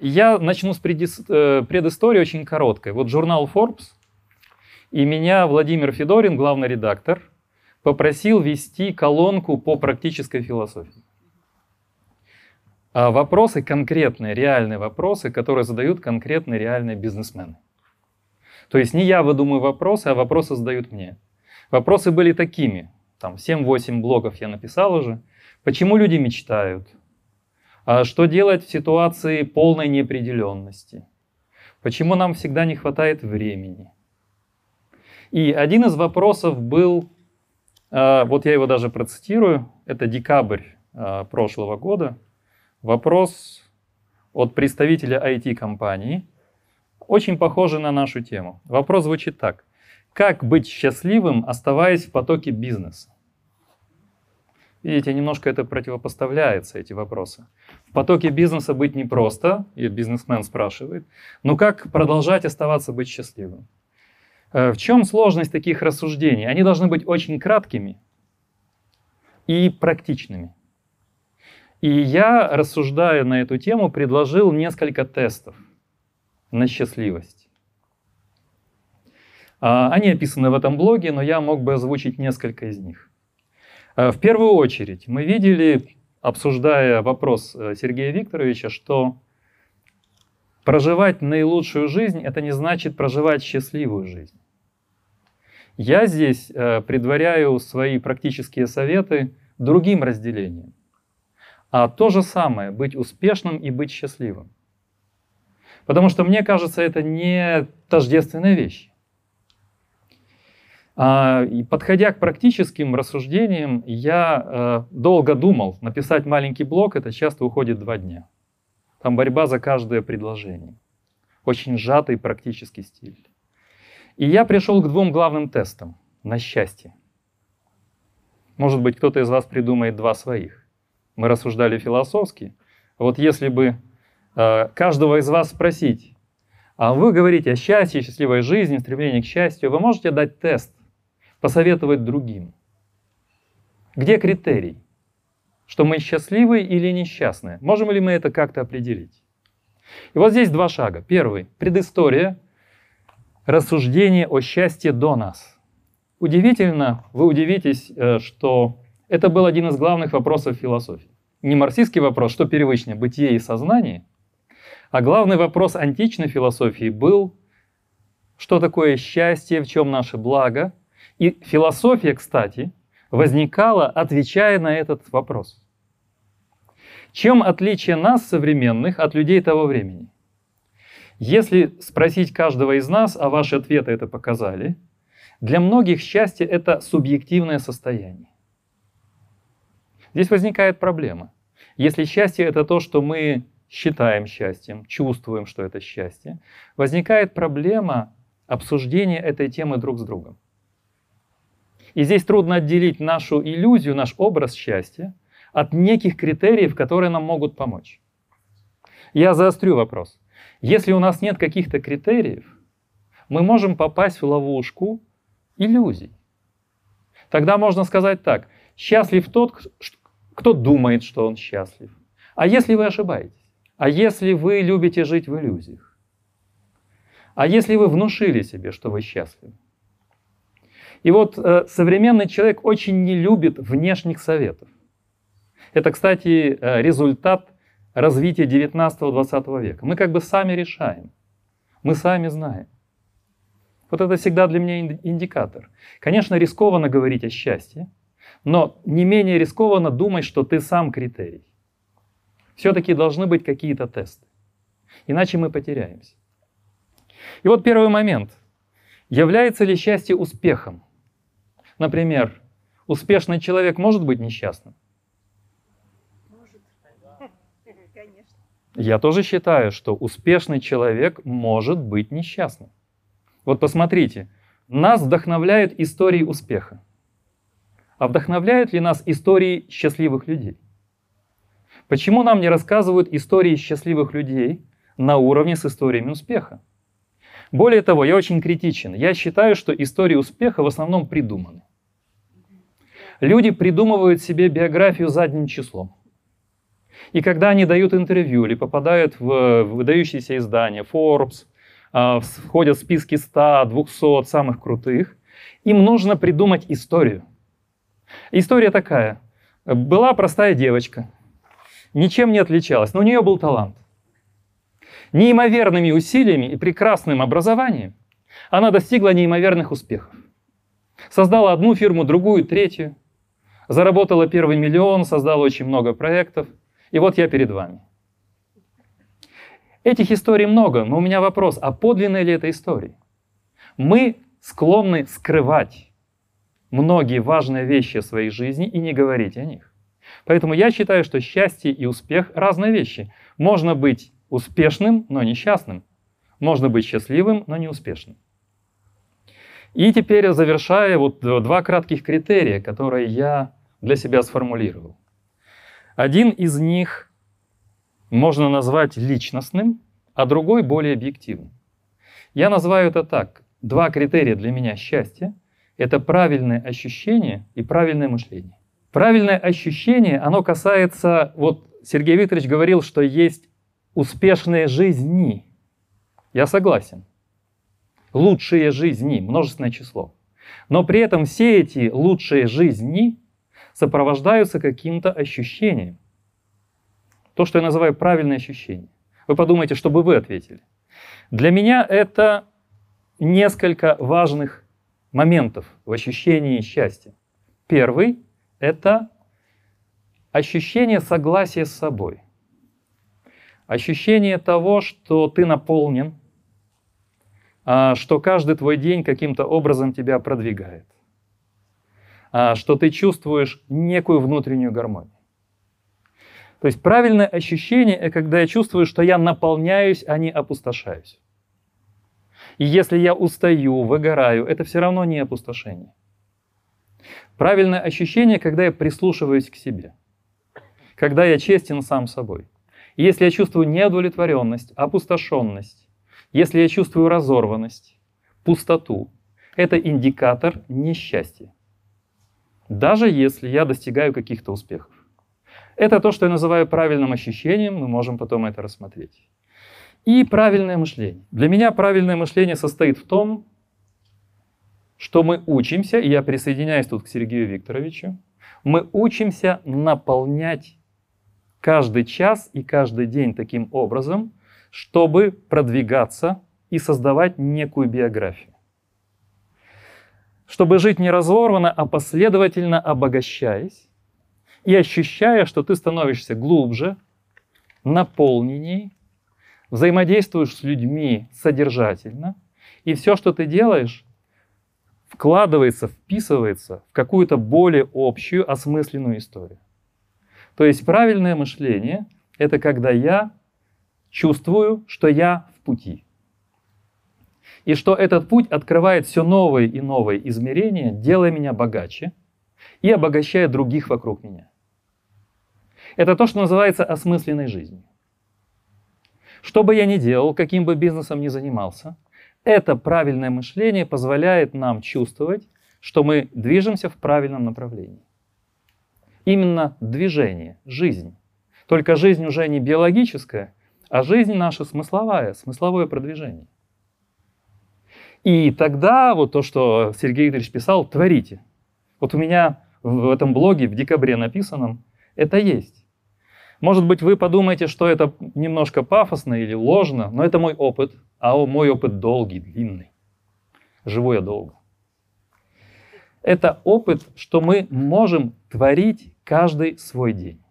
Я начну с э, предыстории очень короткой. Вот журнал Forbes и меня Владимир Федорин, главный редактор, попросил вести колонку по практической философии. А вопросы конкретные, реальные вопросы, которые задают конкретные реальные бизнесмены. То есть не я выдумываю вопросы, а вопросы задают мне. Вопросы были такими. Там 7-8 блогов я написал уже. Почему люди мечтают? А что делать в ситуации полной неопределенности? Почему нам всегда не хватает времени? И один из вопросов был, а, вот я его даже процитирую, это декабрь а, прошлого года, вопрос от представителя IT-компании, очень похожий на нашу тему. Вопрос звучит так. Как быть счастливым, оставаясь в потоке бизнеса? Видите, немножко это противопоставляется, эти вопросы. В потоке бизнеса быть непросто, и бизнесмен спрашивает, но как продолжать оставаться быть счастливым? Э, в чем сложность таких рассуждений? Они должны быть очень краткими и практичными. И я, рассуждая на эту тему, предложил несколько тестов на счастливость. А, они описаны в этом блоге, но я мог бы озвучить несколько из них. Э, в первую очередь, мы видели, обсуждая вопрос э, Сергея Викторовича, что проживать наилучшую жизнь – это не значит проживать счастливую жизнь. Я здесь э, предваряю свои практические советы другим разделением. А то же самое – быть успешным и быть счастливым. Потому что мне кажется, это не тождественные вещи. А, подходя к практическим рассуждениям, я э, долго думал, написать маленький блок, это часто уходит два дня. Там борьба за каждое предложение. Очень сжатый практический стиль. И я пришел к двум главным тестам на счастье. Может быть, кто-то из вас придумает два своих. Мы рассуждали философски. Вот если бы э, каждого из вас спросить, а вы говорите о счастье, счастливой жизни, стремлении к счастью, вы можете дать тест, посоветовать другим. Где критерий? Что мы счастливы или несчастны? Можем ли мы это как-то определить? И вот здесь два шага. Первый – предыстория, рассуждение о счастье до нас. Удивительно, вы удивитесь, э, что это был один из главных вопросов философии. Не марксистский вопрос, что первичнее, бытие и сознание, а главный вопрос античной философии был, что такое счастье, в чем наше благо – и философия, кстати, возникала, отвечая на этот вопрос. Чем отличие нас, современных, от людей того времени? Если спросить каждого из нас, а ваши ответы это показали, для многих счастье – это субъективное состояние. Здесь возникает проблема. Если счастье – это то, что мы считаем счастьем, чувствуем, что это счастье, возникает проблема обсуждения этой темы друг с другом. И здесь трудно отделить нашу иллюзию, наш образ счастья от неких критериев, которые нам могут помочь. Я заострю вопрос. Если у нас нет каких-то критериев, мы можем попасть в ловушку иллюзий. Тогда можно сказать так. Счастлив тот, кто думает, что он счастлив. А если вы ошибаетесь? А если вы любите жить в иллюзиях? А если вы внушили себе, что вы счастливы? И вот э, современный человек очень не любит внешних советов. Это, кстати, э, результат развития 19-20 века. Мы как бы сами решаем, мы сами знаем. Вот это всегда для меня индикатор. Конечно, рискованно говорить о счастье, но не менее рискованно думать, что ты сам критерий. Все-таки должны быть какие-то тесты. Иначе мы потеряемся. И вот первый момент. Является ли счастье успехом? Например, успешный человек может быть несчастным? Может. Конечно. Я тоже считаю, что успешный человек может быть несчастным. Вот посмотрите, нас вдохновляют истории успеха. А вдохновляют ли нас истории счастливых людей? Почему нам не рассказывают истории счастливых людей на уровне с историями успеха? Более того, я очень критичен. Я считаю, что истории успеха в основном придуманы. Люди придумывают себе биографию задним числом. И когда они дают интервью или попадают в выдающиеся издания, Forbes, а, входят в списки 100, 200 самых крутых, им нужно придумать историю. История такая. Была простая девочка, ничем не отличалась, но у нее был талант. Неимоверными усилиями и прекрасным образованием она достигла неимоверных успехов. Создала одну фирму, другую, третью. Заработала первый миллион, создала очень много проектов. И вот я перед вами. Этих историй много, но у меня вопрос, а подлинная ли это история? Мы склонны скрывать многие важные вещи своей жизни и не говорить о них. Поэтому я считаю, что счастье и успех – разные вещи. Можно быть успешным, но несчастным. Можно быть счастливым, но не успешным. И теперь завершая, вот два кратких критерия, которые я для себя сформулировал. Один из них можно назвать личностным, а другой более объективным. Я называю это так. Два критерия для меня счастья – это правильное ощущение и правильное мышление. Правильное ощущение, оно касается, вот Сергей Викторович говорил, что есть успешные жизни. Я согласен. Лучшие жизни, множественное число. Но при этом все эти лучшие жизни сопровождаются каким-то ощущением. То, что я называю правильное ощущение. Вы подумайте, что бы вы ответили. Для меня это несколько важных моментов в ощущении счастья. Первый – это ощущение согласия с собой. Ощущение того, что ты наполнен, а, что каждый твой день каким-то образом тебя продвигает. А, что ты чувствуешь некую внутреннюю гармонию. То есть правильное ощущение – это когда я чувствую, что я наполняюсь, а не опустошаюсь. И если я устаю, выгораю, это все равно не опустошение. Правильное ощущение, когда я прислушиваюсь к себе, когда я честен сам собой. И если я чувствую неудовлетворенность, опустошенность, если я чувствую разорванность, пустоту, это индикатор несчастья даже если я достигаю каких-то успехов. Это то, что я называю правильным ощущением, мы можем потом это рассмотреть. И правильное мышление. Для меня правильное мышление состоит в том, что мы учимся, и я присоединяюсь тут к Сергею Викторовичу, мы учимся наполнять каждый час и каждый день таким образом, чтобы продвигаться и создавать некую биографию чтобы жить не разорванно, а последовательно обогащаясь и ощущая, что ты становишься глубже, наполненней, взаимодействуешь с людьми содержательно, и все, что ты делаешь, вкладывается, вписывается в какую-то более общую, осмысленную историю. То есть правильное мышление — это когда я чувствую, что я в пути и что этот путь открывает все новые и новые измерения, делая меня богаче и обогащая других вокруг меня. Это то, что называется осмысленной жизнью. Что бы я ни делал, каким бы бизнесом ни занимался, это правильное мышление позволяет нам чувствовать, что мы движемся в правильном направлении. Именно движение, жизнь. Только жизнь уже не биологическая, а жизнь наша смысловая, смысловое продвижение. И тогда вот то, что Сергей Игоревич писал, творите. Вот у меня в этом блоге в декабре написанном это есть. Может быть, вы подумаете, что это немножко пафосно или ложно, но это мой опыт, а мой опыт долгий, длинный. Живу я долго. Это опыт, что мы можем творить каждый свой день.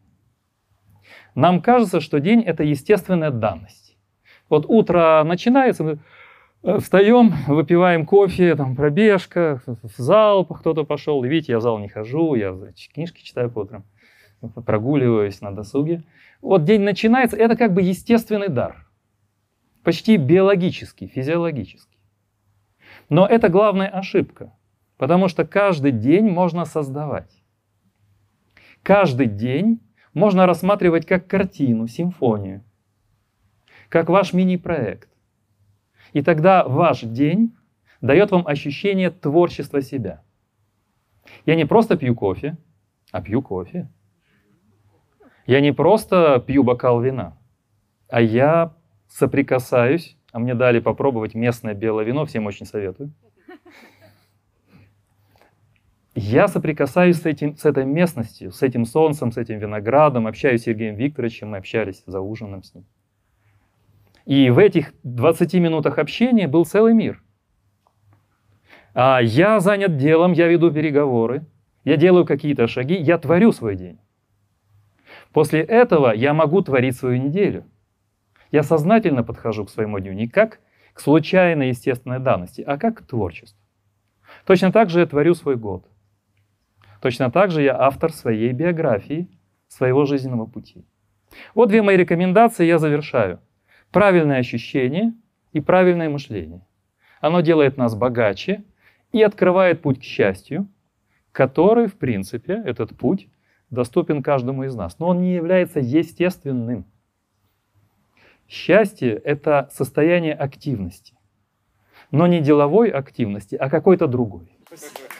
Нам кажется, что день – это естественная данность. Вот утро начинается, встаем, выпиваем кофе, там пробежка, в зал кто-то пошел. И видите, я в зал не хожу, я книжки читаю по утрам, прогуливаюсь на досуге. Вот день начинается, это как бы естественный дар. Почти биологический, физиологический. Но это главная ошибка, потому что каждый день можно создавать. Каждый день можно рассматривать как картину, симфонию, как ваш мини-проект. И тогда ваш день дает вам ощущение творчества себя. Я не просто пью кофе, а пью кофе. Я не просто пью бокал вина, а я соприкасаюсь, а мне дали попробовать местное белое вино, всем очень советую. Я соприкасаюсь с, этим, с этой местностью, с этим солнцем, с этим виноградом, общаюсь с Сергеем Викторовичем, мы общались за ужином с ним. И в этих 20 минутах общения был целый мир. А я занят делом, я веду переговоры, я делаю какие-то шаги, я творю свой день. После этого я могу творить свою неделю. Я сознательно подхожу к своему дню не как к случайной естественной данности, а как к творчеству. Точно так же я творю свой год. Точно так же я автор своей биографии, своего жизненного пути. Вот две мои рекомендации, я завершаю. Правильное ощущение и правильное мышление. Оно делает нас богаче и открывает путь к счастью, который, в принципе, этот путь доступен каждому из нас. Но он не является естественным. Счастье — это состояние активности. Но не деловой активности, а какой-то другой. Спасибо.